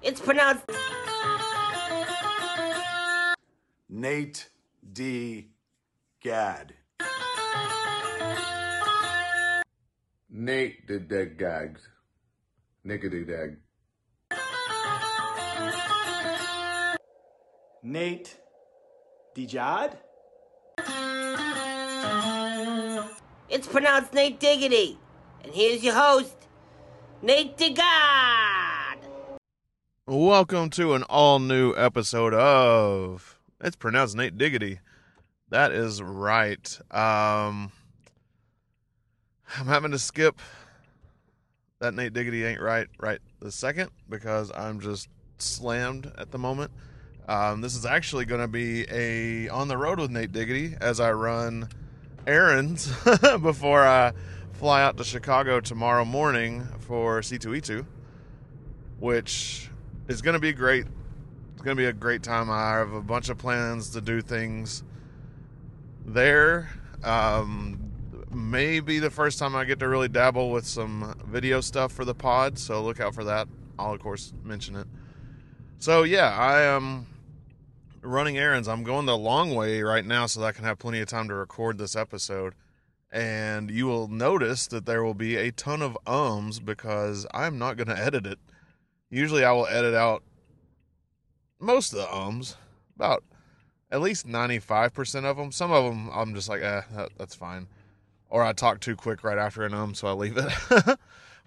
It's pronounced Nate D. Gad. Nate the dead gags. Nickety dag. Nate Dijad? it's pronounced Nate Diggity. And here's your host, Nate DeGod. Welcome to an all new episode of It's pronounced Nate Diggity. That is right. Um I'm having to skip that Nate Diggity ain't right right the second because I'm just slammed at the moment. Um, this is actually going to be a on the road with Nate Diggity as I run errands before I fly out to Chicago tomorrow morning for C2E2, which is going to be great. It's going to be a great time. I have a bunch of plans to do things there. Um, maybe the first time I get to really dabble with some video stuff for the pod, so look out for that. I'll of course mention it. So yeah, I am running errands. I'm going the long way right now so that I can have plenty of time to record this episode. And you will notice that there will be a ton of ums because I'm not going to edit it. Usually I will edit out most of the ums, about at least 95% of them. Some of them I'm just like, eh, that, that's fine. Or I talk too quick right after an um, so I leave it.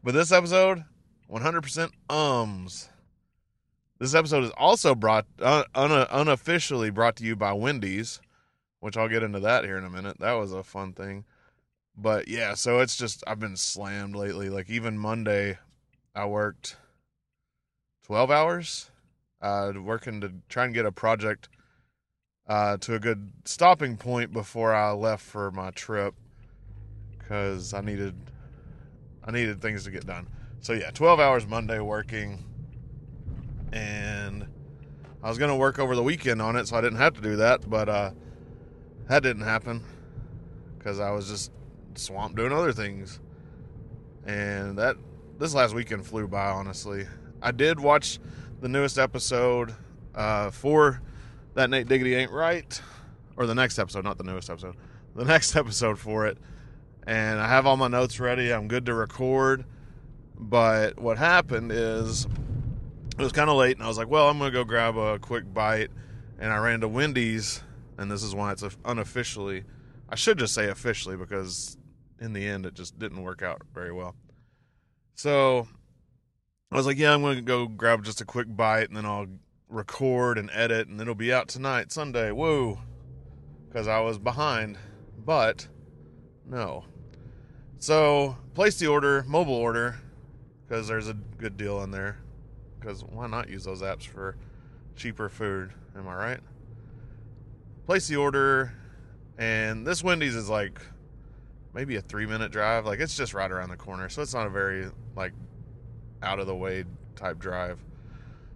but this episode, 100% ums. This episode is also brought un- unofficially brought to you by Wendy's, which I'll get into that here in a minute. That was a fun thing. But yeah, so it's just I've been slammed lately. Like even Monday, I worked 12 hours, uh, working to try and get a project uh, to a good stopping point before I left for my trip because I needed I needed things to get done. So yeah, 12 hours Monday working and I was gonna work over the weekend on it, so I didn't have to do that. But uh, that didn't happen because I was just swamped doing other things. And that this last weekend flew by. Honestly, I did watch the newest episode uh, for that Nate Diggity ain't right, or the next episode, not the newest episode, the next episode for it. And I have all my notes ready. I'm good to record. But what happened is it was kind of late, and I was like, well, I'm going to go grab a quick bite. And I ran to Wendy's, and this is why it's unofficially, I should just say officially, because in the end, it just didn't work out very well. So I was like, yeah, I'm going to go grab just a quick bite, and then I'll record and edit, and it'll be out tonight, Sunday. Woo! Because I was behind. But, no. So, place the order, mobile order, because there's a good deal in there because why not use those apps for cheaper food? Am I right? Place the order, and this Wendy's is like maybe a three minute drive. Like it's just right around the corner, so it's not a very like out of the way type drive.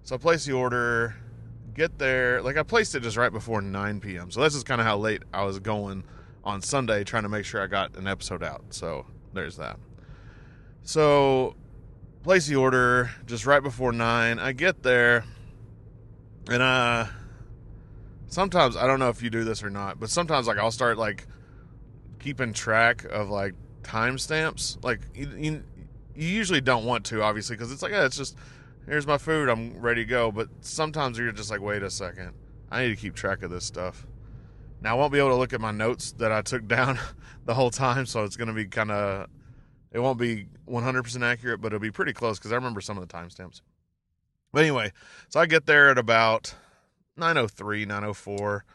So I place the order, get there. Like I placed it just right before 9 p.m. So this is kind of how late I was going on Sunday, trying to make sure I got an episode out. So there's that. So place the order just right before nine. I get there, and uh, sometimes I don't know if you do this or not, but sometimes like I'll start like keeping track of like timestamps. Like you, you, you usually don't want to, obviously, because it's like yeah, it's just here's my food, I'm ready to go. But sometimes you're just like, wait a second, I need to keep track of this stuff. Now I won't be able to look at my notes that I took down the whole time, so it's going to be kind of it won't be 100% accurate, but it'll be pretty close because I remember some of the timestamps. But anyway, so I get there at about 903, 904.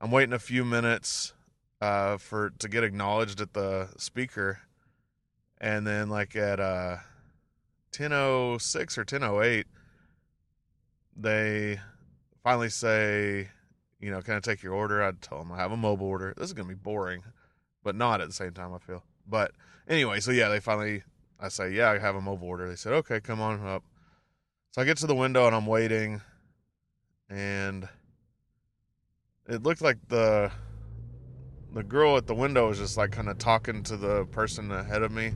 I'm waiting a few minutes uh, for to get acknowledged at the speaker, and then like at uh, 1006 or 1008, they finally say, you know, can I take your order? I tell them I have a mobile order. This is gonna be boring, but not at the same time. I feel, but Anyway, so yeah, they finally, I say, yeah, I have a mobile order. They said, okay, come on up. So I get to the window and I'm waiting, and it looked like the the girl at the window was just like kind of talking to the person ahead of me.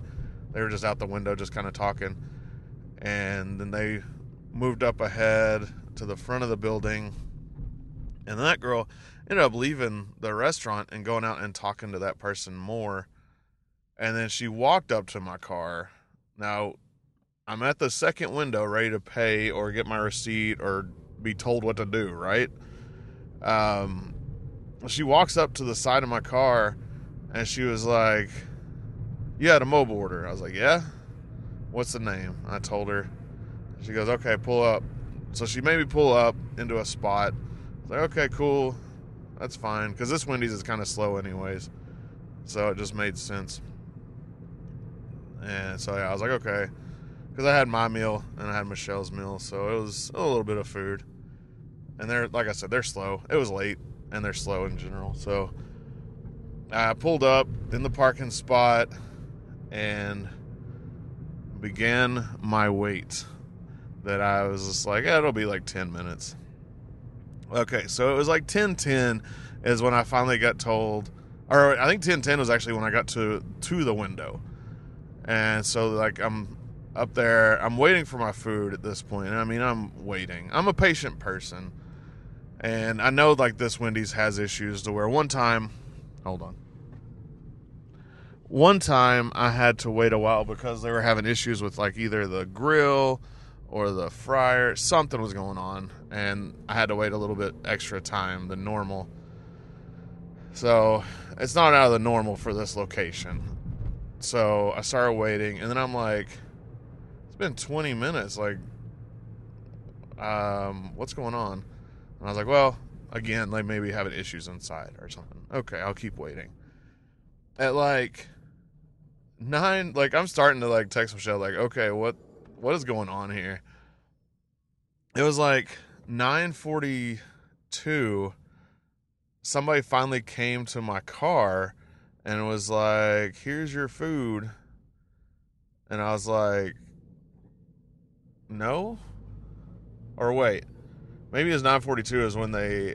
They were just out the window, just kind of talking, and then they moved up ahead to the front of the building. And that girl ended up leaving the restaurant and going out and talking to that person more. And then she walked up to my car. Now, I'm at the second window ready to pay or get my receipt or be told what to do, right? Um, she walks up to the side of my car and she was like, You had a mobile order. I was like, Yeah. What's the name? I told her. She goes, Okay, pull up. So she made me pull up into a spot. Like, Okay, cool. That's fine. Because this Wendy's is kind of slow, anyways. So it just made sense. And so, yeah, I was like, Okay. Because I had my meal and I had Michelle's meal. So it was a little bit of food. And they're, like I said, they're slow. It was late and they're slow in general. So I pulled up in the parking spot and began my wait. That I was just like, it'll be like 10 minutes. Okay, so it was like 10:10 is when I finally got told, or I think 10:10 was actually when I got to to the window, and so like I'm up there, I'm waiting for my food at this point. I mean, I'm waiting. I'm a patient person, and I know like this Wendy's has issues to where one time, hold on. One time I had to wait a while because they were having issues with like either the grill or the fryer. Something was going on, and I had to wait a little bit extra time than normal. So it's not out of the normal for this location. So I started waiting, and then I'm like, it's been 20 minutes. Like, um, what's going on? And I was like, well, again, like maybe having issues inside or something. Okay, I'll keep waiting. At like nine, like I'm starting to like text Michelle, like, okay, what what is going on here? It was like 9:42 somebody finally came to my car and was like, "Here's your food." And I was like, "No?" Or wait. Maybe it was 9:42 is when they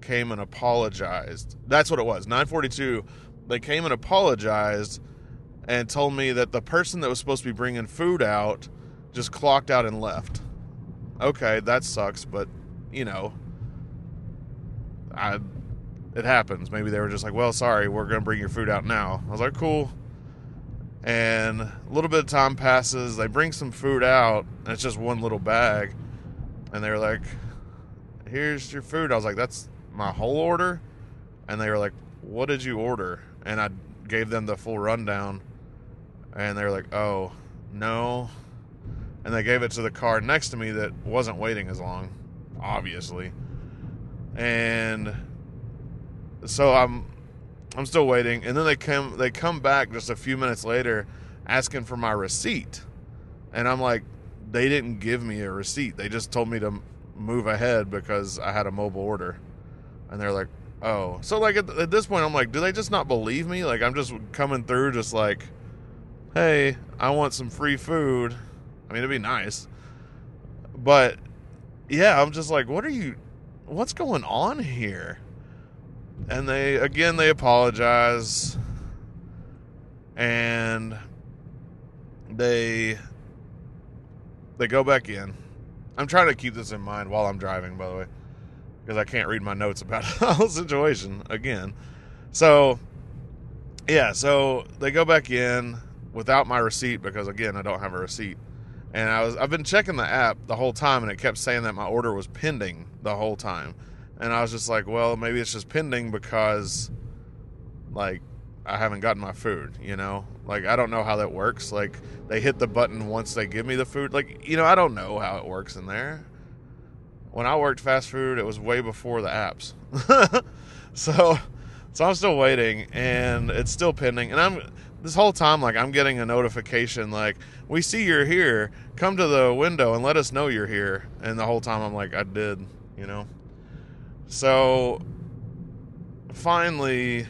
came and apologized. That's what it was. 9:42 they came and apologized and told me that the person that was supposed to be bringing food out just clocked out and left. Okay, that sucks, but you know, I it happens. Maybe they were just like, "Well, sorry, we're going to bring your food out now." I was like, "Cool." And a little bit of time passes. They bring some food out, and it's just one little bag. And they were like, "Here's your food." I was like, "That's my whole order." And they were like, "What did you order?" And I gave them the full rundown. And they were like, "Oh, no." And they gave it to the car next to me that wasn't waiting as long, obviously. And so I'm I'm still waiting, and then they come they come back just a few minutes later asking for my receipt, and I'm like, they didn't give me a receipt. They just told me to move ahead because I had a mobile order, and they're like, oh, so like at, at this point I'm like, do they just not believe me? Like I'm just coming through just like, hey, I want some free food. I mean, it'd be nice, but yeah, I'm just like, what are you? What's going on here? and they again they apologize and they they go back in i'm trying to keep this in mind while i'm driving by the way because i can't read my notes about the whole situation again. So yeah so they go back in without my receipt because again i don't have a receipt. And i was i've been checking the app the whole time and it kept saying that my order was pending the whole time. And I was just like, well, maybe it's just pending because, like, I haven't gotten my food, you know? Like, I don't know how that works. Like, they hit the button once they give me the food. Like, you know, I don't know how it works in there. When I worked fast food, it was way before the apps. so, so I'm still waiting and it's still pending. And I'm, this whole time, like, I'm getting a notification, like, we see you're here. Come to the window and let us know you're here. And the whole time I'm like, I did, you know? So finally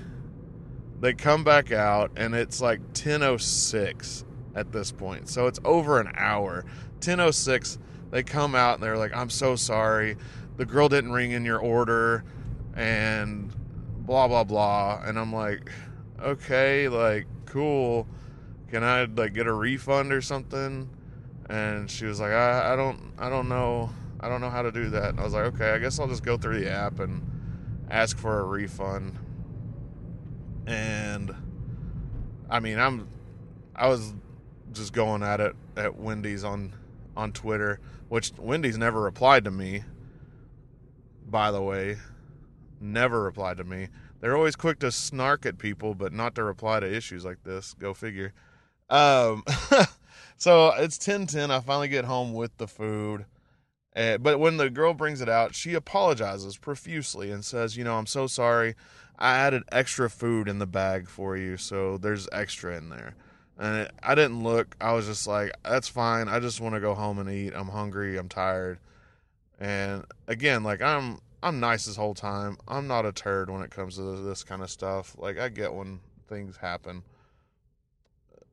they come back out and it's like 10:06 at this point. So it's over an hour. 10:06 they come out and they're like I'm so sorry. The girl didn't ring in your order and blah blah blah and I'm like okay, like cool. Can I like get a refund or something? and she was like, I, I don't, I don't know, I don't know how to do that. And I was like, okay, I guess I'll just go through the app and ask for a refund. And I mean, I'm, I was just going at it at Wendy's on on Twitter, which Wendy's never replied to me. By the way, never replied to me. They're always quick to snark at people, but not to reply to issues like this. Go figure. Um, so it's ten ten. I finally get home with the food. Uh, but when the girl brings it out, she apologizes profusely and says, "You know, I'm so sorry. I added extra food in the bag for you, so there's extra in there." And it, I didn't look. I was just like, "That's fine. I just want to go home and eat. I'm hungry. I'm tired." And again, like I'm I'm nice this whole time. I'm not a turd when it comes to this kind of stuff. Like I get when things happen.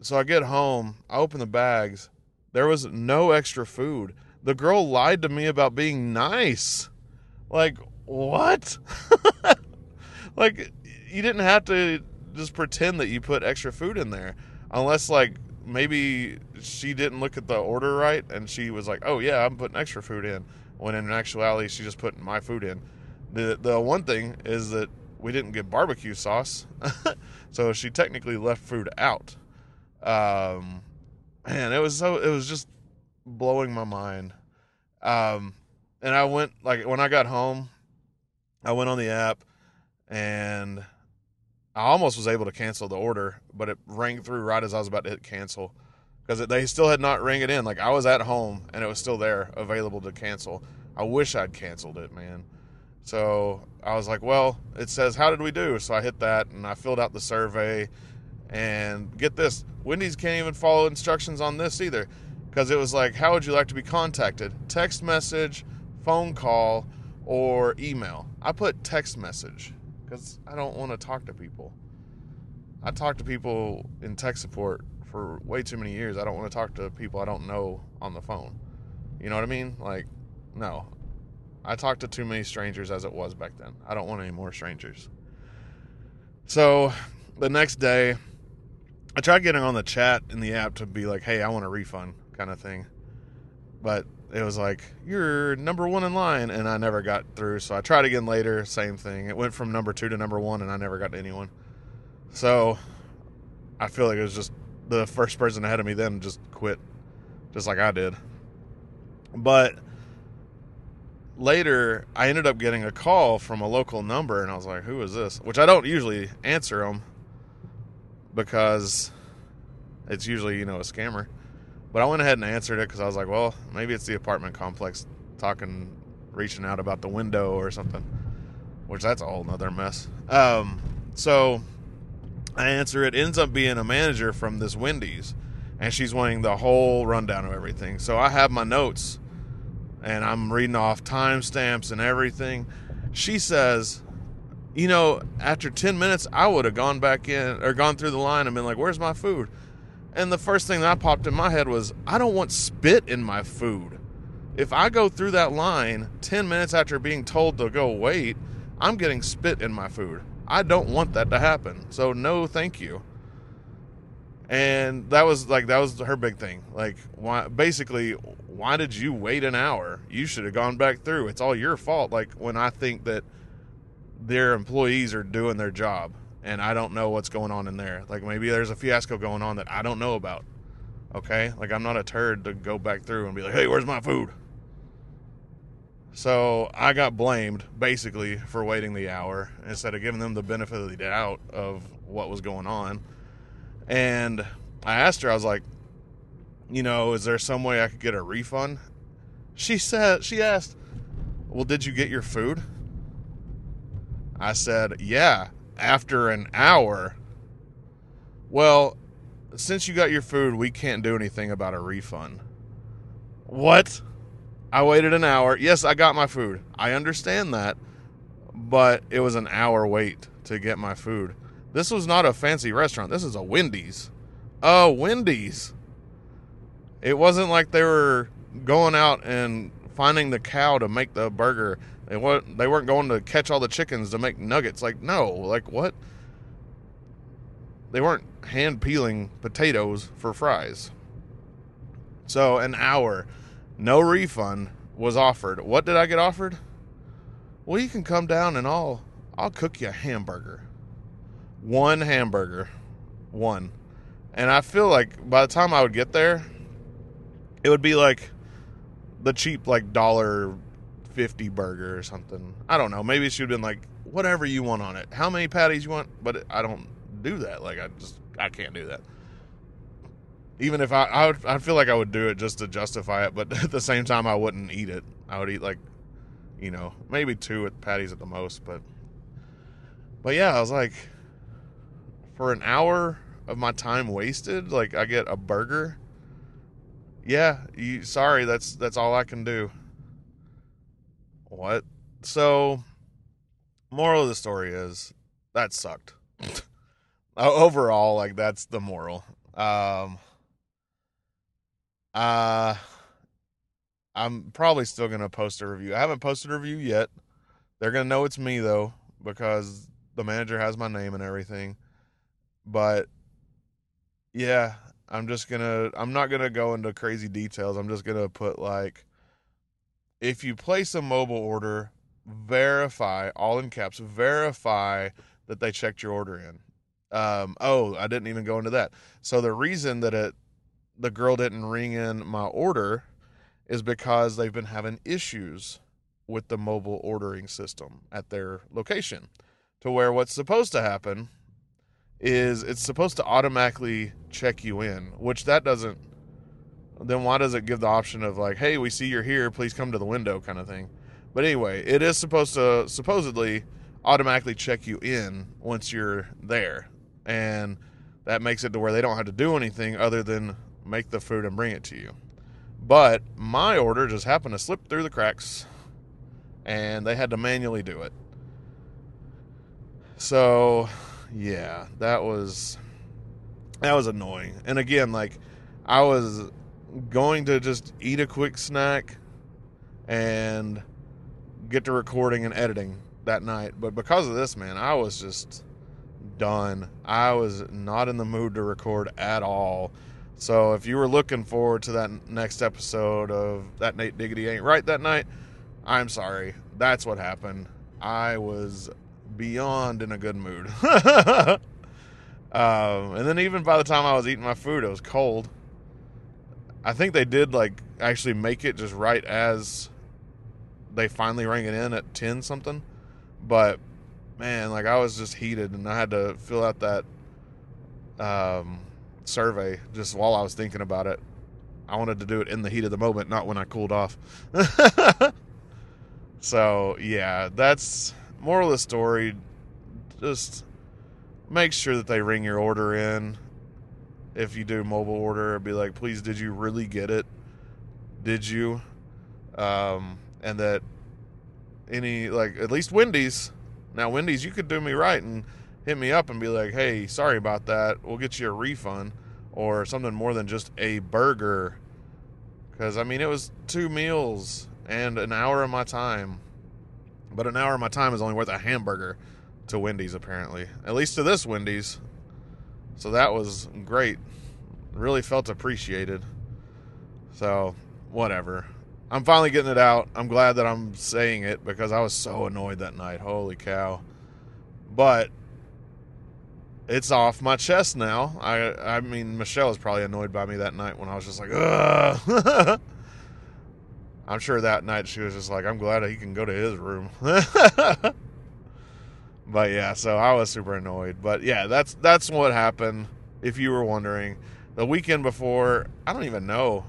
So I get home, I open the bags. There was no extra food. The girl lied to me about being nice. Like, what? like you didn't have to just pretend that you put extra food in there unless like maybe she didn't look at the order right and she was like, "Oh yeah, I'm putting extra food in." When in actuality, she just put my food in. The the one thing is that we didn't get barbecue sauce, so she technically left food out. Um, man, it was so it was just blowing my mind. Um, and I went like when I got home, I went on the app and I almost was able to cancel the order, but it rang through right as I was about to hit cancel because they still had not rang it in. Like I was at home and it was still there, available to cancel. I wish I'd canceled it, man. So I was like, well, it says, how did we do? So I hit that and I filled out the survey. And get this Wendy's can't even follow instructions on this either because it was like, how would you like to be contacted? Text message, phone call, or email. I put text message because I don't want to talk to people. I talk to people in tech support for way too many years. I don't want to talk to people I don't know on the phone. You know what I mean? Like, no. I talked to too many strangers as it was back then. I don't want any more strangers. So the next day, I tried getting on the chat in the app to be like, hey, I want a refund kind of thing. But it was like, you're number one in line. And I never got through. So I tried again later, same thing. It went from number two to number one, and I never got to anyone. So I feel like it was just the first person ahead of me then just quit, just like I did. But later, I ended up getting a call from a local number, and I was like, "Who is this?" Which I don't usually answer them because it's usually you know a scammer. But I went ahead and answered it because I was like, "Well, maybe it's the apartment complex talking, reaching out about the window or something." Which that's a whole mess. Um, so I answer it. Ends up being a manager from this Wendy's, and she's wanting the whole rundown of everything. So I have my notes, and I'm reading off timestamps and everything. She says, "You know, after ten minutes, I would have gone back in or gone through the line and been like, "Where's my food?" And the first thing that popped in my head was, "I don't want spit in my food." If I go through that line 10 minutes after being told to go wait, I'm getting spit in my food. I don't want that to happen. So no, thank you. And that was like that was her big thing. Like why basically why did you wait an hour? You should have gone back through. It's all your fault. Like when I think that their employees are doing their job and I don't know what's going on in there. Like maybe there's a fiasco going on that I don't know about. Okay? Like I'm not a turd to go back through and be like, "Hey, where's my food?" So I got blamed basically for waiting the hour instead of giving them the benefit of the doubt of what was going on. And I asked her, I was like, you know, is there some way I could get a refund? She said, she asked, well, did you get your food? I said, yeah, after an hour. Well, since you got your food, we can't do anything about a refund. What? I waited an hour. Yes, I got my food. I understand that. But it was an hour wait to get my food. This was not a fancy restaurant. This is a Wendy's. Oh, Wendy's. It wasn't like they were going out and finding the cow to make the burger. They weren't, they weren't going to catch all the chickens to make nuggets. Like, no. Like, what? They weren't hand peeling potatoes for fries. So an hour, no refund was offered. What did I get offered? Well, you can come down and I'll I'll cook you a hamburger. One hamburger. One. And I feel like by the time I would get there, it would be like the cheap like dollar fifty burger or something. I don't know. Maybe it should have been like whatever you want on it. How many patties you want? But I don't do that. Like I just I can't do that. Even if I I would I feel like I would do it just to justify it, but at the same time I wouldn't eat it. I would eat like you know maybe two at patties at the most, but but yeah, I was like for an hour of my time wasted, like I get a burger. Yeah, you sorry, that's that's all I can do. What? So moral of the story is that sucked. Overall, like that's the moral. Um uh I'm probably still gonna post a review. I haven't posted a review yet. They're gonna know it's me though, because the manager has my name and everything. But yeah, I'm just gonna I'm not gonna go into crazy details. I'm just gonna put like if you place a mobile order, verify all in caps, verify that they checked your order in. Um, oh, I didn't even go into that. So the reason that it the girl didn't ring in my order is because they've been having issues with the mobile ordering system at their location. To where what's supposed to happen is it's supposed to automatically check you in, which that doesn't then why does it give the option of like, hey, we see you're here, please come to the window kind of thing. But anyway, it is supposed to supposedly automatically check you in once you're there. And that makes it to where they don't have to do anything other than make the food and bring it to you. But my order just happened to slip through the cracks and they had to manually do it. So, yeah, that was that was annoying. And again, like I was going to just eat a quick snack and get to recording and editing that night. But because of this, man, I was just done. I was not in the mood to record at all. So if you were looking forward to that next episode of That Nate Diggity Ain't Right that night, I'm sorry. That's what happened. I was beyond in a good mood. um, and then even by the time I was eating my food, it was cold. I think they did like actually make it just right as they finally rang it in at 10 something. But man, like I was just heated and I had to fill out that um, survey just while I was thinking about it. I wanted to do it in the heat of the moment, not when I cooled off. so, yeah, that's moral of the story. Just make sure that they ring your order in. If you do mobile order, be like, please, did you really get it? Did you? Um, and that any, like, at least Wendy's. Now, Wendy's, you could do me right and hit me up and be like, hey, sorry about that. We'll get you a refund or something more than just a burger. Because, I mean, it was two meals and an hour of my time. But an hour of my time is only worth a hamburger to Wendy's, apparently. At least to this Wendy's. So that was great. Really felt appreciated. So, whatever. I'm finally getting it out. I'm glad that I'm saying it because I was so annoyed that night. Holy cow. But it's off my chest now. I I mean Michelle was probably annoyed by me that night when I was just like, ugh. I'm sure that night she was just like, I'm glad he can go to his room. but yeah, so I was super annoyed. But yeah, that's that's what happened. If you were wondering, the weekend before, I don't even know.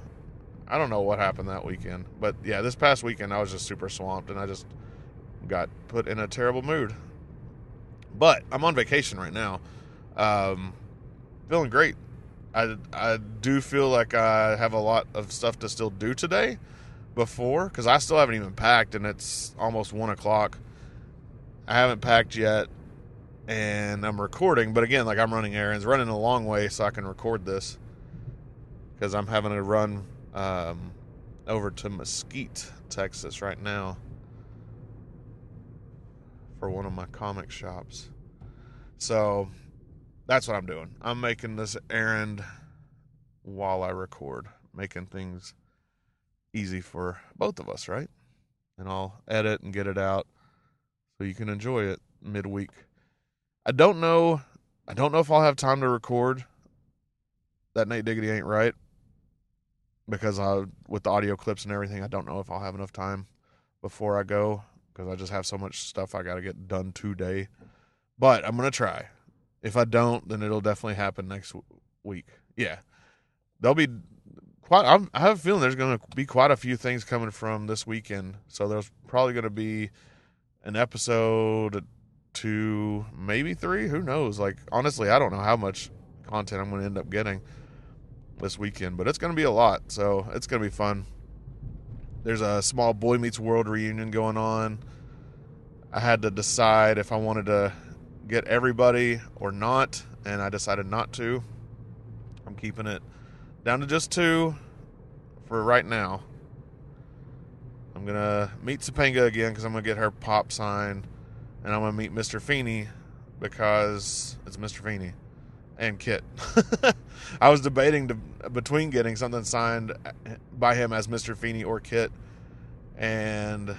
I don't know what happened that weekend. But yeah, this past weekend I was just super swamped and I just got put in a terrible mood. But I'm on vacation right now. Um, feeling great. I, I do feel like I have a lot of stuff to still do today before because I still haven't even packed and it's almost one o'clock. I haven't packed yet and I'm recording, but again, like I'm running errands, running a long way so I can record this because I'm having to run um, over to Mesquite, Texas right now for one of my comic shops. So that's what I'm doing. I'm making this errand while I record. making things easy for both of us, right? And I'll edit and get it out so you can enjoy it midweek. I don't know. I don't know if I'll have time to record that Nate Diggity ain't right because I, with the audio clips and everything, I don't know if I'll have enough time before I go because I just have so much stuff I got to get done today. But I'm gonna try. If I don't, then it'll definitely happen next w- week. Yeah, there'll be quite. I'm, I have a feeling there's gonna be quite a few things coming from this weekend. So there's probably gonna be an episode, two, maybe three. Who knows? Like honestly, I don't know how much content I'm gonna end up getting this weekend, but it's gonna be a lot. So it's gonna be fun. There's a small Boy Meets World reunion going on. I had to decide if I wanted to get everybody or not, and I decided not to. I'm keeping it down to just two for right now. I'm gonna meet Topanga again because I'm gonna get her pop sign, and I'm gonna meet Mr. Feeney because it's Mr. Feeney and KITT. I was debating to, between getting something signed by him as Mr. Feeney or KITT, and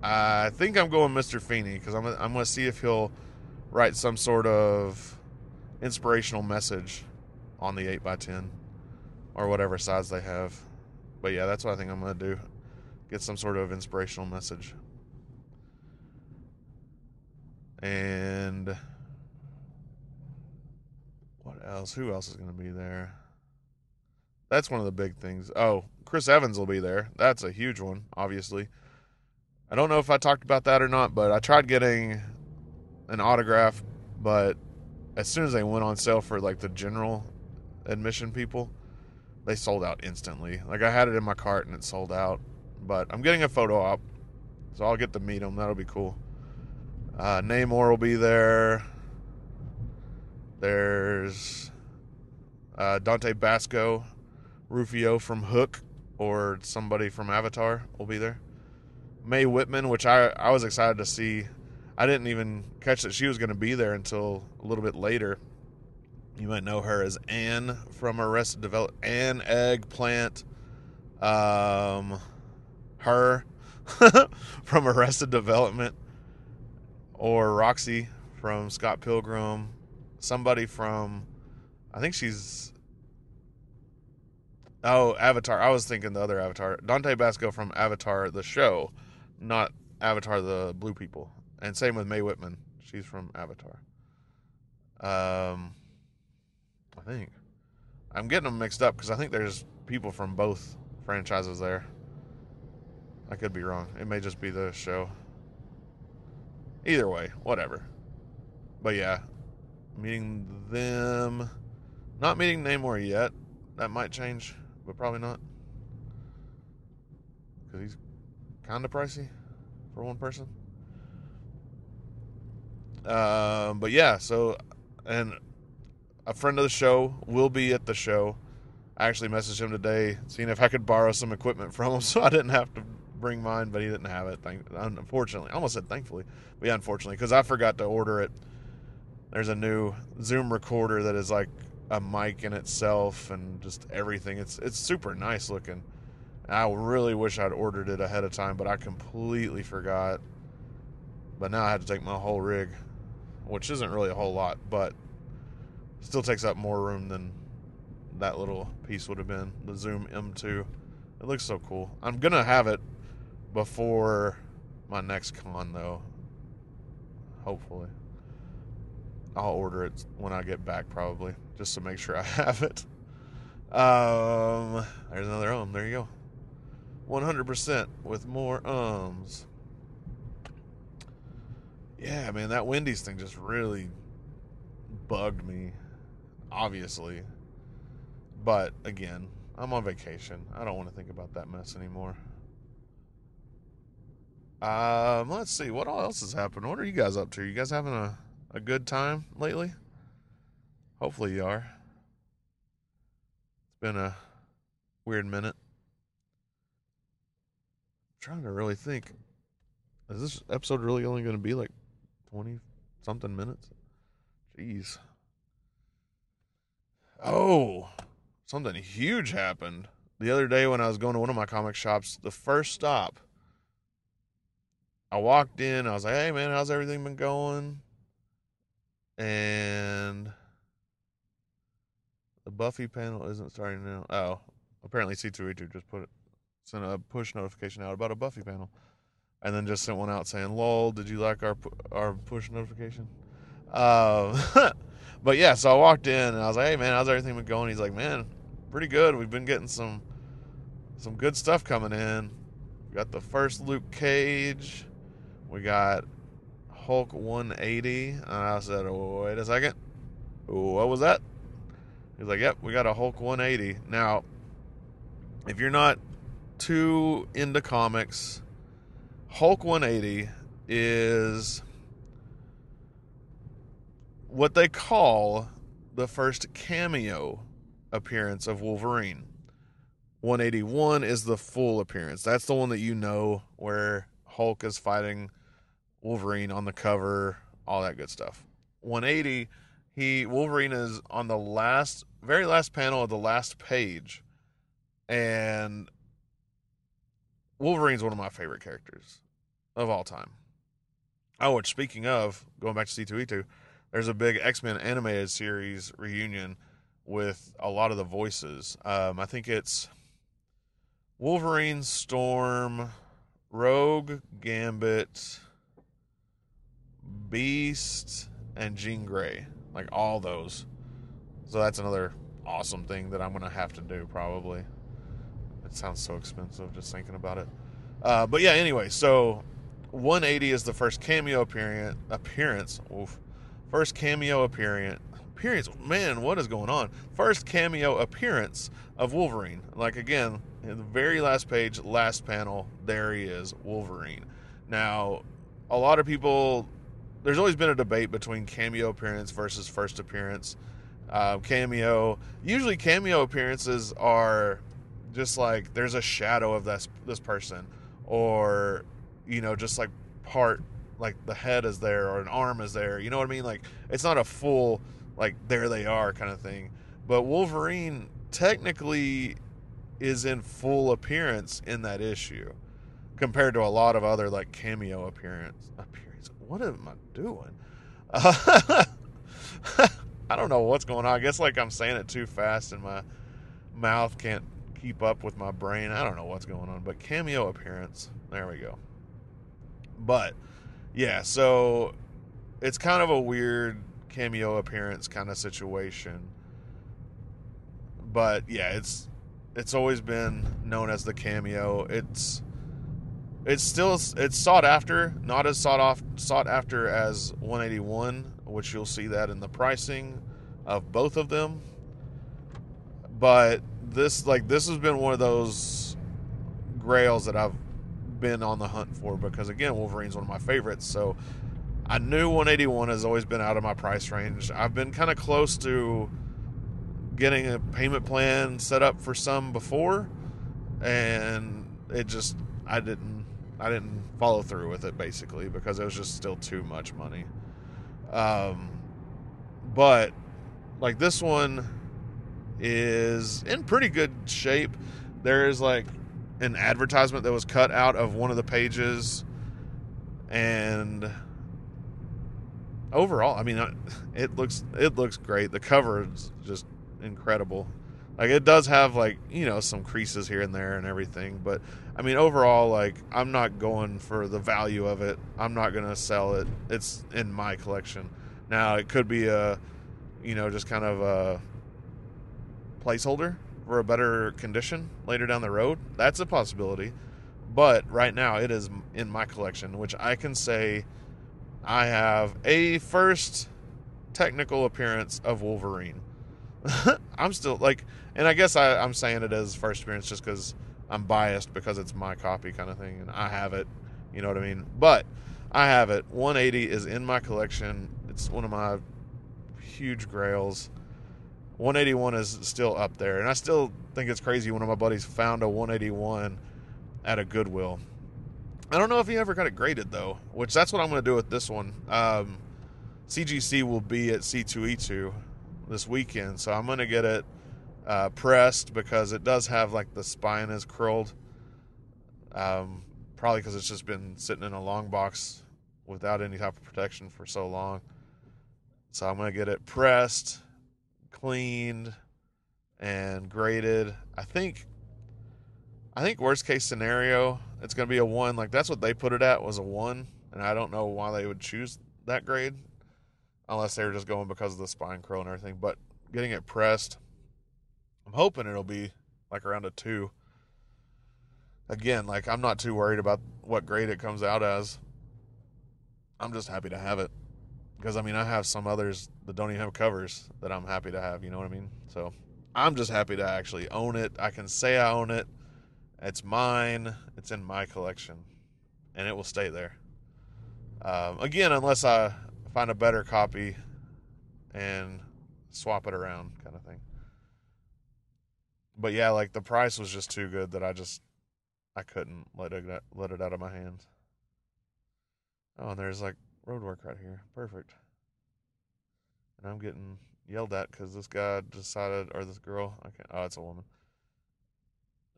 I think I'm going Mr. Feeney because I'm I'm to see if he'll write some sort of inspirational message on the 8x10 or whatever size they have. But yeah, that's what I think I'm going to do. Get some sort of inspirational message. And what else? Who else is going to be there? That's one of the big things. Oh, Chris Evans will be there. That's a huge one, obviously. I don't know if I talked about that or not, but I tried getting an autograph, but as soon as they went on sale for like the general admission people, they sold out instantly. Like I had it in my cart and it sold out. But I'm getting a photo op, so I'll get to meet him. That'll be cool. Uh, Namor will be there. There's uh, Dante Basco, Rufio from Hook, or somebody from Avatar will be there. Mae Whitman, which I, I was excited to see. I didn't even catch that she was going to be there until a little bit later. You might know her as Ann from Arrested Development. Ann Eggplant. Um, her from Arrested Development. Or Roxy from Scott Pilgrim. Somebody from, I think she's Oh, Avatar. I was thinking the other Avatar. Dante Basco from Avatar, the show, not Avatar, the Blue People. And same with Mae Whitman. She's from Avatar. Um, I think. I'm getting them mixed up because I think there's people from both franchises there. I could be wrong. It may just be the show. Either way, whatever. But yeah, meeting them. Not meeting Namor yet. That might change but probably not. Because he's kind of pricey for one person. Um, but yeah, so, and a friend of the show will be at the show. I actually messaged him today, seeing if I could borrow some equipment from him so I didn't have to bring mine, but he didn't have it. Thank, unfortunately, I almost said thankfully, but yeah, unfortunately, because I forgot to order it. There's a new Zoom recorder that is like a mic in itself and just everything. It's it's super nice looking. I really wish I'd ordered it ahead of time, but I completely forgot. But now I had to take my whole rig, which isn't really a whole lot, but still takes up more room than that little piece would have been. The Zoom M2. It looks so cool. I'm gonna have it before my next con though. Hopefully. I'll order it when I get back, probably, just to make sure I have it. Um, there's another um. There you go. 100% with more ums. Yeah, man, that Wendy's thing just really bugged me, obviously. But again, I'm on vacation. I don't want to think about that mess anymore. Um, let's see what else has happened. What are you guys up to? You guys having a a good time lately? Hopefully you are. It's been a weird minute. I'm trying to really think. Is this episode really only going to be like 20 something minutes? Jeez. Oh, something huge happened the other day when I was going to one of my comic shops. The first stop, I walked in. I was like, "Hey, man, how's everything been going?" And the Buffy panel isn't starting now. Oh, apparently C2E2 just put it, sent a push notification out about a Buffy panel, and then just sent one out saying, "Lol, did you like our our push notification?" Um, but yeah, so I walked in and I was like, "Hey, man, how's everything been going?" He's like, "Man, pretty good. We've been getting some some good stuff coming in. We got the first Luke Cage. We got Hulk 180." And I said, "Wait a second, what was that?" He's like, "Yep, we got a Hulk 180." Now, if you're not too into comics, Hulk 180 is what they call the first cameo appearance of Wolverine. 181 is the full appearance. That's the one that you know where Hulk is fighting Wolverine on the cover, all that good stuff. 180, he Wolverine is on the last very last panel of the last page and Wolverine's one of my favorite characters of all time. Oh, which speaking of, going back to C2E2, there's a big X Men animated series reunion with a lot of the voices. Um, I think it's Wolverine, Storm, Rogue, Gambit, Beast, and Jean Grey. Like all those. So that's another awesome thing that I'm going to have to do probably. It sounds so expensive just thinking about it. Uh, but yeah, anyway, so 180 is the first cameo appearance. Appearance. Oof. First cameo appearance. Appearance. Man, what is going on? First cameo appearance of Wolverine. Like again, in the very last page, last panel, there he is, Wolverine. Now, a lot of people. There's always been a debate between cameo appearance versus first appearance. Uh, cameo. Usually, cameo appearances are just like there's a shadow of this this person, or you know, just like part like the head is there or an arm is there. You know what I mean? Like it's not a full like there they are kind of thing. But Wolverine technically is in full appearance in that issue compared to a lot of other like cameo appearance appearance. What am I doing? I don't know what's going on. I guess like I'm saying it too fast and my mouth can't keep up with my brain. I don't know what's going on, but cameo appearance. There we go. But yeah, so it's kind of a weird cameo appearance kind of situation. But yeah, it's it's always been known as the cameo. It's it's still it's sought after, not as sought off sought after as 181, which you'll see that in the pricing of both of them. But this like this has been one of those grails that I've been on the hunt for because again, Wolverine's one of my favorites. So I knew 181 has always been out of my price range. I've been kind of close to getting a payment plan set up for some before, and it just I didn't I didn't follow through with it basically because it was just still too much money. Um, but like this one is in pretty good shape. There is like an advertisement that was cut out of one of the pages. And overall i mean uh, it looks it looks great. The cover is just incredible. Like it does have like you know some creases here and there and everything but i mean overall like i'm not going for the value of it. I'm not going to sell it. It's in my collection. Now it could be a you know just kind of a placeholder for a better condition later down the road. That's a possibility. But right now, it is in my collection, which I can say I have a first technical appearance of Wolverine. I'm still like, and I guess I, I'm saying it as first appearance just because I'm biased because it's my copy kind of thing, and I have it. You know what I mean? But I have it. 180 is in my collection. It's one of my huge grails. 181 is still up there, and I still think it's crazy. One of my buddies found a 181 at a Goodwill. I don't know if he ever got it graded though, which that's what I'm going to do with this one. Um, CGC will be at C2E2 this weekend, so I'm going to get it uh, pressed because it does have like the spine is curled. Um, probably because it's just been sitting in a long box without any type of protection for so long. So I'm gonna get it pressed, cleaned, and graded. I think I think worst case scenario, it's gonna be a one. Like that's what they put it at was a one, and I don't know why they would choose that grade, unless they were just going because of the spine curl and everything. But getting it pressed, I'm hoping it'll be like around a two. Again, like I'm not too worried about what grade it comes out as. I'm just happy to have it because I mean I have some others that don't even have covers that I'm happy to have. You know what I mean? So I'm just happy to actually own it. I can say I own it. It's mine. It's in my collection, and it will stay there. Um, again, unless I find a better copy and swap it around, kind of thing. But yeah, like the price was just too good that I just I couldn't let it let it out of my hands. Oh, and there's like road work right here. Perfect. And I'm getting yelled at because this guy decided, or this girl, I can't. Oh, it's a woman.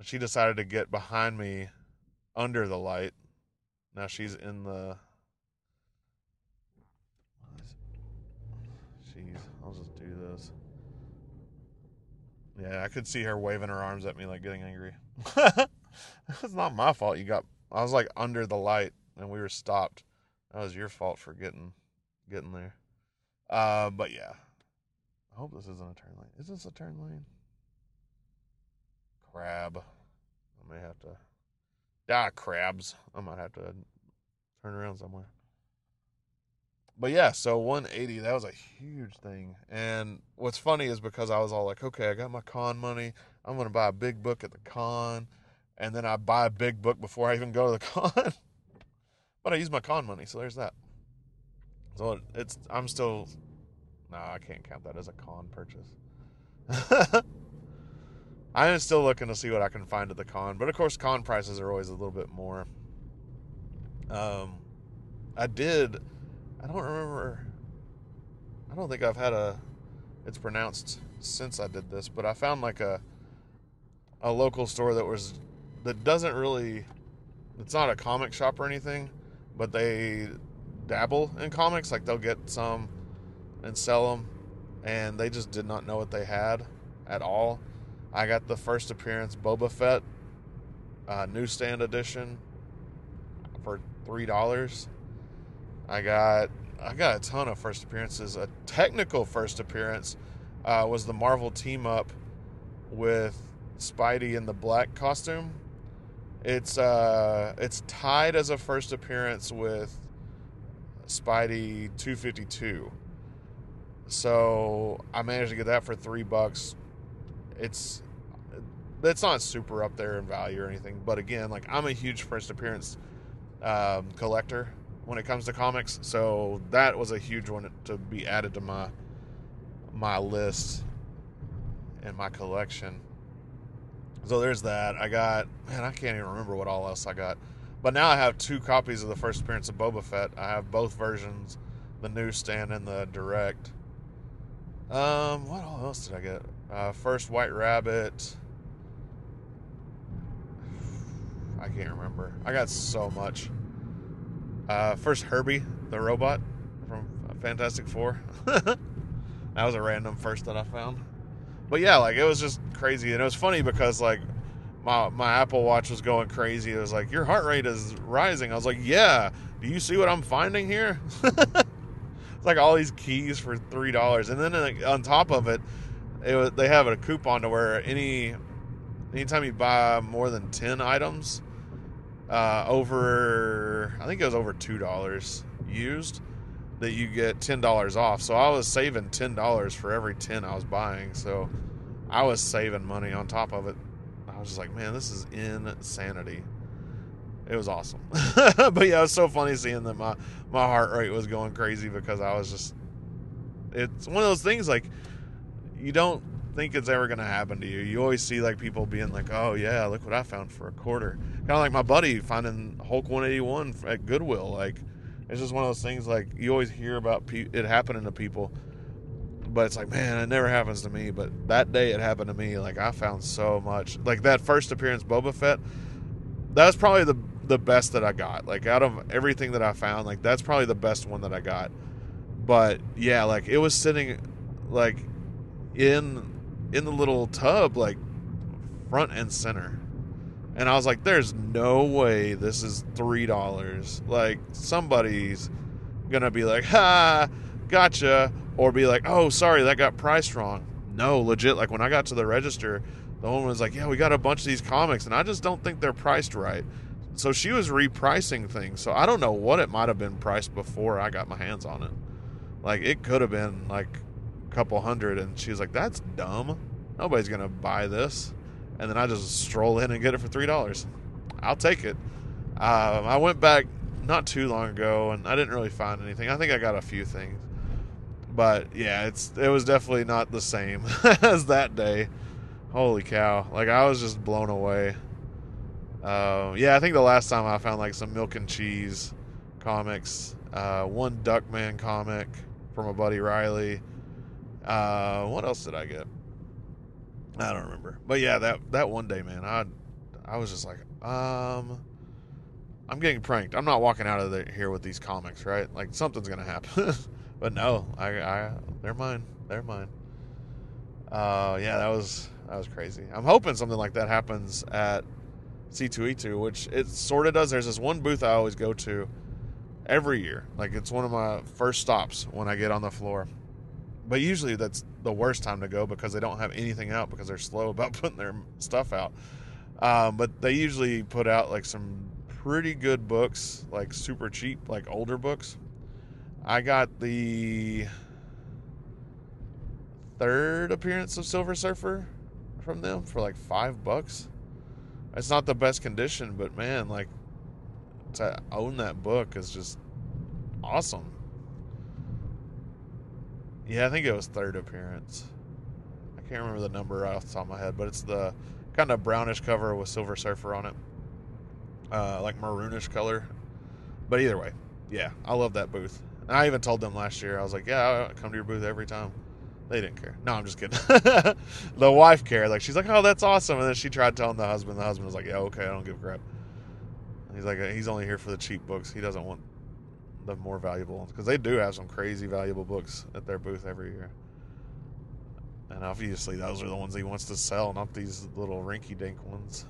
She decided to get behind me under the light. Now she's in the. Jeez, I'll just do this. Yeah, I could see her waving her arms at me like getting angry. it's not my fault. You got. I was like under the light and we were stopped. That was your fault for getting getting there. Uh, but yeah. I hope this isn't a turn lane. Is this a turn lane? Crab. I may have to. Ah, crabs. I might have to turn around somewhere. But yeah, so 180, that was a huge thing. And what's funny is because I was all like, okay, I got my con money. I'm going to buy a big book at the con. And then I buy a big book before I even go to the con. But I use my con money, so there's that. So it's, I'm still, no, I can't count that as a con purchase. I am still looking to see what I can find at the con, but of course, con prices are always a little bit more. Um, I did. I don't remember. I don't think I've had a. It's pronounced since I did this, but I found like a a local store that was that doesn't really. It's not a comic shop or anything, but they dabble in comics. Like they'll get some and sell them, and they just did not know what they had at all I got the first appearance Boba Fett uh, newsstand edition for three dollars. I got I got a ton of first appearances. A technical first appearance uh, was the Marvel team up with Spidey in the black costume. It's uh, it's tied as a first appearance with Spidey 252. So I managed to get that for three bucks. It's it's not super up there in value or anything. But again, like I'm a huge first appearance um, collector when it comes to comics, so that was a huge one to be added to my my list and my collection. So there's that. I got man, I can't even remember what all else I got. But now I have two copies of the first appearance of Boba Fett. I have both versions, the newsstand and the direct. Um, what else did I get? Uh, first White Rabbit. I can't remember. I got so much. Uh, first Herbie, the robot from Fantastic Four. that was a random first that I found. But yeah, like it was just crazy, and it was funny because like my my Apple Watch was going crazy. It was like your heart rate is rising. I was like, yeah. Do you see what I'm finding here? it's like all these keys for three dollars, and then on top of it, it was, they have a coupon to where any anytime you buy more than 10 items uh, over i think it was over $2 used that you get $10 off so i was saving $10 for every 10 i was buying so i was saving money on top of it i was just like man this is insanity it was awesome but yeah it was so funny seeing that my my heart rate was going crazy because i was just it's one of those things like you don't think it's ever going to happen to you. You always see like people being like, "Oh yeah, look what I found for a quarter." Kind of like my buddy finding Hulk 181 at Goodwill. Like it's just one of those things. Like you always hear about pe- it happening to people, but it's like, man, it never happens to me. But that day it happened to me. Like I found so much. Like that first appearance, Boba Fett. That was probably the the best that I got. Like out of everything that I found, like that's probably the best one that I got. But yeah, like it was sitting like in in the little tub, like front and center. And I was like, there's no way this is three dollars. Like somebody's gonna be like, ha, gotcha, or be like, oh, sorry, that got priced wrong. No, legit. Like when I got to the register, the woman was like, yeah, we got a bunch of these comics, and I just don't think they're priced right. So she was repricing things. So I don't know what it might have been priced before I got my hands on it. Like it could have been like a couple hundred, and she was like, that's dumb. Nobody's gonna buy this. And then I just stroll in and get it for three dollars. I'll take it. Um, I went back not too long ago, and I didn't really find anything. I think I got a few things, but yeah, it's it was definitely not the same as that day. Holy cow! Like I was just blown away. Uh, yeah, I think the last time I found like some milk and cheese comics, uh, one Duckman comic from a buddy Riley. Uh, what else did I get? I don't remember. But yeah, that that one day, man, I I was just like, um, I'm getting pranked. I'm not walking out of the, here with these comics, right? Like something's gonna happen. but no, I, I they're mine. They're mine. Uh, yeah, that was that was crazy. I'm hoping something like that happens at C2E2, which it sort of does. There's this one booth I always go to every year. Like it's one of my first stops when I get on the floor. But usually that's the worst time to go because they don't have anything out because they're slow about putting their stuff out. Um, but they usually put out like some pretty good books, like super cheap, like older books. I got the third appearance of Silver Surfer from them for like five bucks. It's not the best condition, but man, like to own that book is just awesome. Yeah, I think it was third appearance. I can't remember the number off the top of my head, but it's the kind of brownish cover with Silver Surfer on it, uh, like maroonish color. But either way, yeah, I love that booth. And I even told them last year, I was like, yeah, I come to your booth every time. They didn't care. No, I'm just kidding. the wife cared. Like she's like, oh, that's awesome. And then she tried telling the husband. The husband was like, yeah, okay, I don't give a crap. He's like, he's only here for the cheap books. He doesn't want the more valuable ones because they do have some crazy valuable books at their booth every year. And obviously, those are the ones he wants to sell, not these little rinky-dink ones.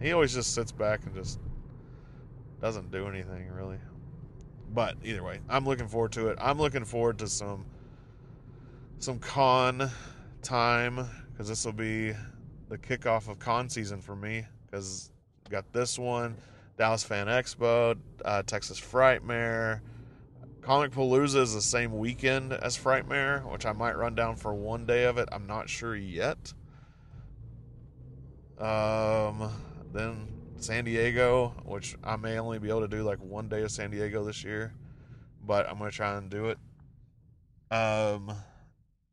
He always just sits back and just doesn't do anything really. But either way, I'm looking forward to it. I'm looking forward to some some con time because this will be the kickoff of con season for me because got this one Dallas Fan Expo, uh, Texas Frightmare. Comicpalooza is the same weekend as Frightmare, which I might run down for one day of it. I'm not sure yet. Um, then San Diego, which I may only be able to do like one day of San Diego this year, but I'm gonna try and do it. Um,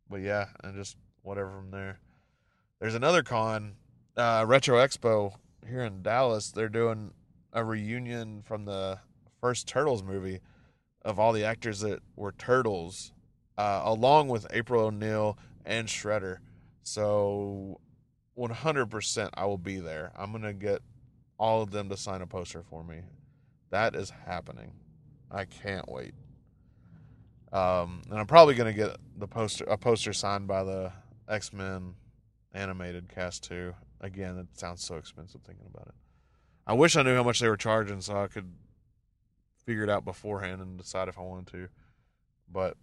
but yeah, and just whatever from there. There's another con, uh, Retro Expo here in Dallas. They're doing a reunion from the first Turtles movie of all the actors that were Turtles, uh, along with April O'Neil and Shredder. So, 100% I will be there. I'm going to get all of them to sign a poster for me. That is happening. I can't wait. Um, and I'm probably going to get the poster a poster signed by the X Men animated cast too. Again, it sounds so expensive thinking about it. I wish I knew how much they were charging so I could figure it out beforehand and decide if I wanted to. But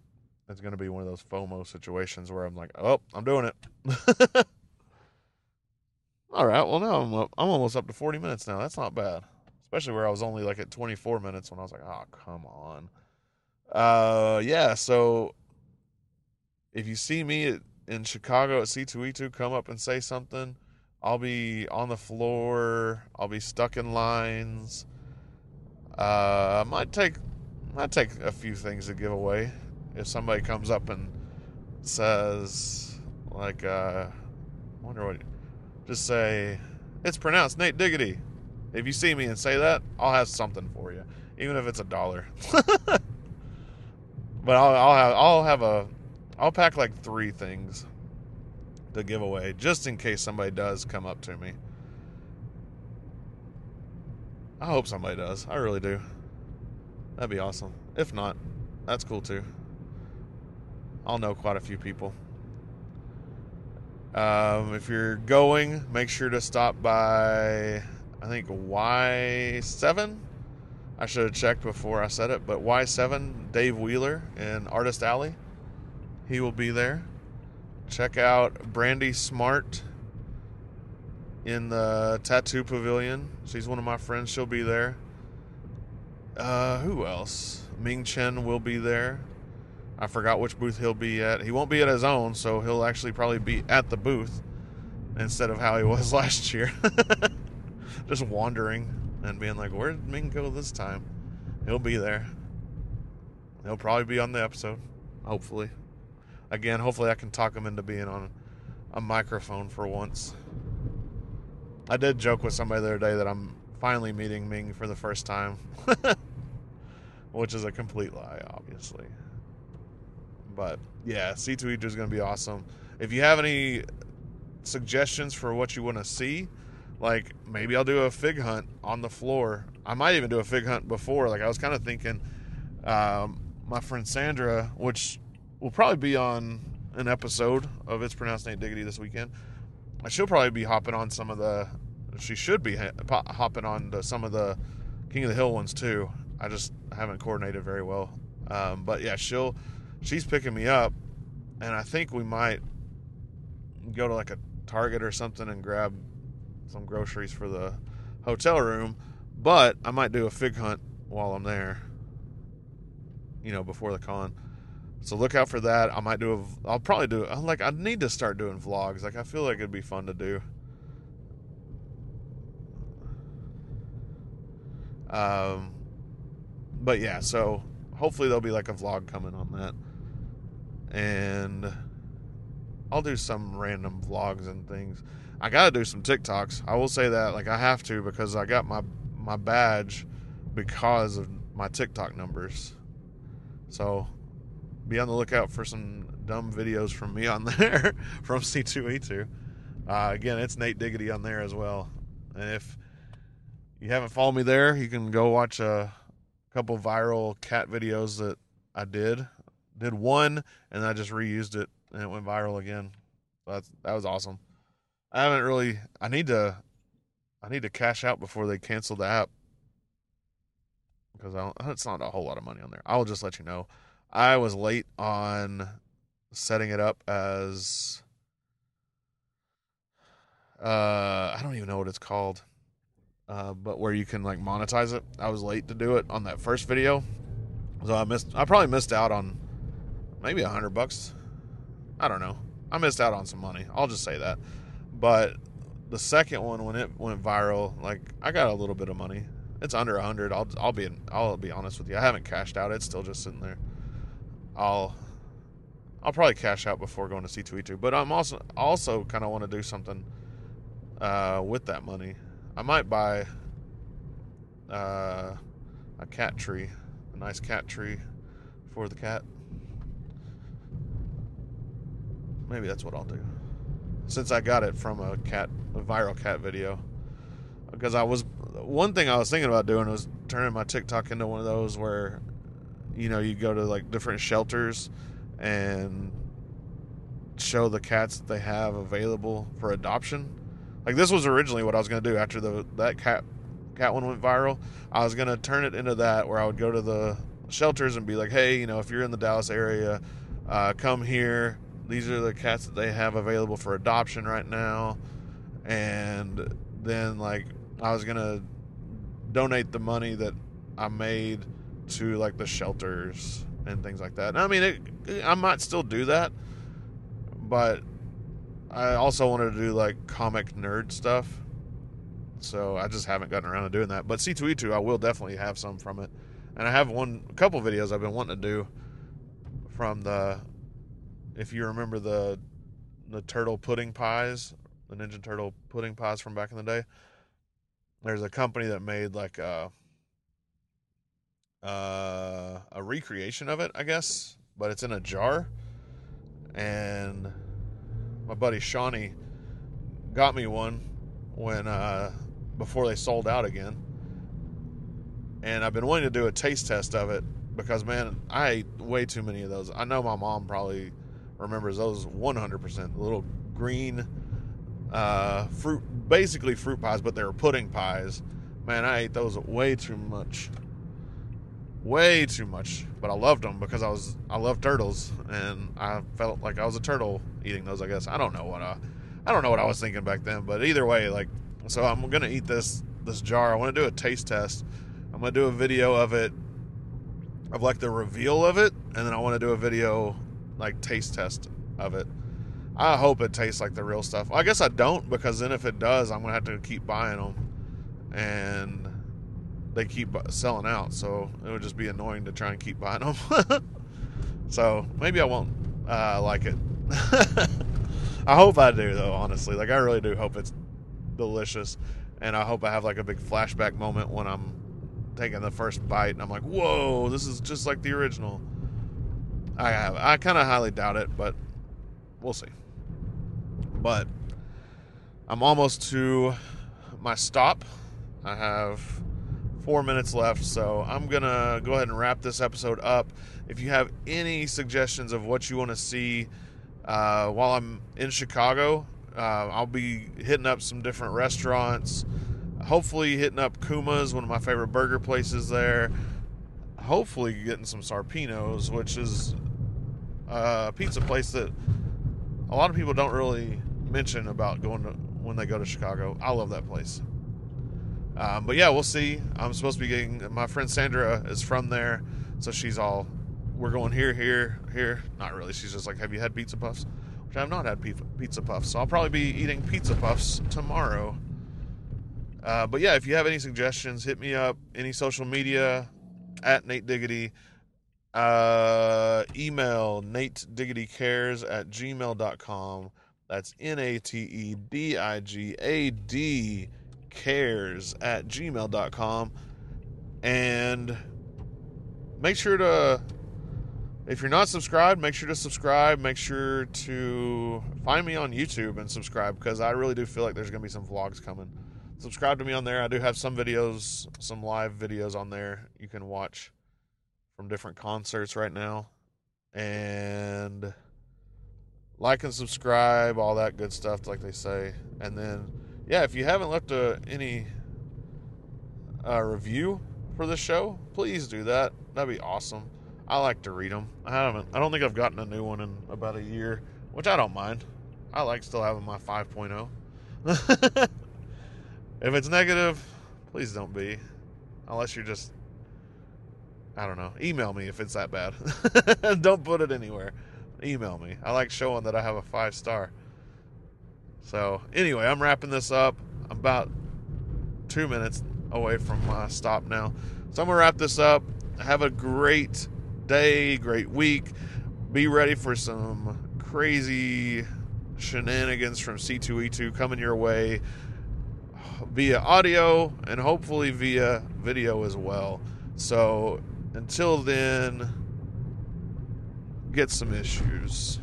it's going to be one of those FOMO situations where I'm like, oh, I'm doing it. All right. Well, now I'm up, I'm almost up to 40 minutes now. That's not bad, especially where I was only like at 24 minutes when I was like, oh, come on. Uh, yeah. So if you see me in Chicago at C2E2, come up and say something. I'll be on the floor. I'll be stuck in lines. Uh, I might take might take a few things to give away if somebody comes up and says like uh, I wonder what just say it's pronounced Nate Diggity. If you see me and say that, I'll have something for you, even if it's a dollar. but I'll, I'll have I'll have a I'll pack like three things to give away just in case somebody does come up to me. I hope somebody does. I really do. That'd be awesome. If not, that's cool too. I'll know quite a few people. Um, if you're going, make sure to stop by, I think, Y7. I should have checked before I said it, but Y7, Dave Wheeler in Artist Alley. He will be there. Check out Brandy Smart in the Tattoo Pavilion. She's one of my friends. She'll be there. Uh, who else? Ming Chen will be there. I forgot which booth he'll be at. He won't be at his own, so he'll actually probably be at the booth instead of how he was last year. Just wandering and being like, where did Ming go this time? He'll be there. He'll probably be on the episode, hopefully. Again, hopefully I can talk him into being on a microphone for once. I did joke with somebody the other day that I'm finally meeting Ming for the first time, which is a complete lie, obviously. But yeah, C2E2 is going to be awesome. If you have any suggestions for what you want to see, like maybe I'll do a fig hunt on the floor. I might even do a fig hunt before. Like I was kind of thinking, um, my friend Sandra, which will probably be on an episode of It's Pronounced Nate Diggity this weekend. She'll probably be hopping on some of the. She should be hopping on to some of the King of the Hill ones too. I just haven't coordinated very well. Um, but yeah, she'll she's picking me up, and I think we might go to like a Target or something and grab some groceries for the hotel room. But I might do a fig hunt while I'm there. You know, before the con. So look out for that. I might do a. I'll probably do. Like I need to start doing vlogs. Like I feel like it'd be fun to do. Um, but yeah. So hopefully there'll be like a vlog coming on that, and I'll do some random vlogs and things. I gotta do some TikToks. I will say that. Like I have to because I got my my badge because of my TikTok numbers. So be on the lookout for some dumb videos from me on there from C2E2. Uh, again, it's Nate Diggity on there as well. And if you haven't followed me there, you can go watch a couple viral cat videos that I did. Did one, and I just reused it, and it went viral again. That's that was awesome. I haven't really. I need to. I need to cash out before they cancel the app because I don't, it's not a whole lot of money on there. I'll just let you know. I was late on setting it up as uh I don't even know what it's called. Uh, but where you can like monetize it. I was late to do it on that first video. So I missed I probably missed out on maybe a hundred bucks. I don't know. I missed out on some money. I'll just say that. But the second one when it went viral, like I got a little bit of money. It's under a hundred. I'll I'll be I'll be honest with you. I haven't cashed out. It's still just sitting there. I'll I'll probably cash out before going to C2E2. But I'm also also kind of want to do something uh, with that money. I might buy uh, a cat tree, a nice cat tree for the cat. Maybe that's what I'll do. Since I got it from a cat, a viral cat video. Because I was, one thing I was thinking about doing was turning my TikTok into one of those where you know, you go to like different shelters and show the cats that they have available for adoption. Like this was originally what I was going to do after the that cat cat one went viral. I was going to turn it into that where I would go to the shelters and be like, "Hey, you know, if you're in the Dallas area, uh, come here. These are the cats that they have available for adoption right now." And then like I was going to donate the money that I made to like the shelters and things like that. I mean, it, I might still do that, but I also wanted to do like comic nerd stuff. So I just haven't gotten around to doing that. But C2E2, I will definitely have some from it. And I have one, a couple videos I've been wanting to do from the, if you remember the, the turtle pudding pies, the Ninja Turtle pudding pies from back in the day. There's a company that made like, uh, uh, a recreation of it, I guess, but it's in a jar. and my buddy Shawnee got me one when uh, before they sold out again. And I've been wanting to do a taste test of it because man, I ate way too many of those. I know my mom probably remembers those 100%. The little green uh, fruit, basically fruit pies, but they were pudding pies. Man, I ate those way too much, way too much. But I loved them because I was I love turtles, and I felt like I was a turtle eating those. I guess I don't know what I, I don't know what I was thinking back then. But either way, like, so I'm gonna eat this this jar. I want to do a taste test. I'm gonna do a video of it, of like the reveal of it, and then I want to do a video like taste test of it. I hope it tastes like the real stuff. I guess I don't because then if it does, I'm gonna have to keep buying them, and they keep selling out. So it would just be annoying to try and keep buying them. so maybe I won't uh, like it. I hope I do though. Honestly, like I really do hope it's delicious, and I hope I have like a big flashback moment when I'm taking the first bite and I'm like, whoa, this is just like the original. I have. I kind of highly doubt it, but we'll see. But I'm almost to my stop. I have four minutes left, so I'm gonna go ahead and wrap this episode up. If you have any suggestions of what you want to see uh, while I'm in Chicago, uh, I'll be hitting up some different restaurants. Hopefully, hitting up Kuma's, one of my favorite burger places there. Hopefully, getting some Sarpinos, which is a pizza place that a lot of people don't really mention about going to when they go to Chicago. I love that place. Um, but yeah, we'll see. I'm supposed to be getting my friend Sandra is from there, so she's all we're going here, here, here. Not really. She's just like, have you had pizza puffs? Which I have not had pizza puffs, so I'll probably be eating pizza puffs tomorrow. Uh, but yeah, if you have any suggestions, hit me up. Any social media at Nate Diggity. Uh, email Nate Diggity Cares at gmail.com. That's N A T E D I G A D cares at gmail.com. And make sure to, if you're not subscribed, make sure to subscribe. Make sure to find me on YouTube and subscribe because I really do feel like there's going to be some vlogs coming. Subscribe to me on there. I do have some videos, some live videos on there you can watch from different concerts right now. And like and subscribe, all that good stuff, like they say. And then, yeah, if you haven't left a, any uh, review for the show, please do that. That'd be awesome. I like to read them. I haven't. I don't think I've gotten a new one in about a year, which I don't mind. I like still having my 5.0. if it's negative, please don't be, unless you're just. I don't know. Email me if it's that bad. don't put it anywhere email me. I like showing that I have a five star. So, anyway, I'm wrapping this up. I'm about two minutes away from my stop now. So, I'm going to wrap this up. Have a great day, great week. Be ready for some crazy shenanigans from C2E2 coming your way via audio and hopefully via video as well. So, until then get some issues.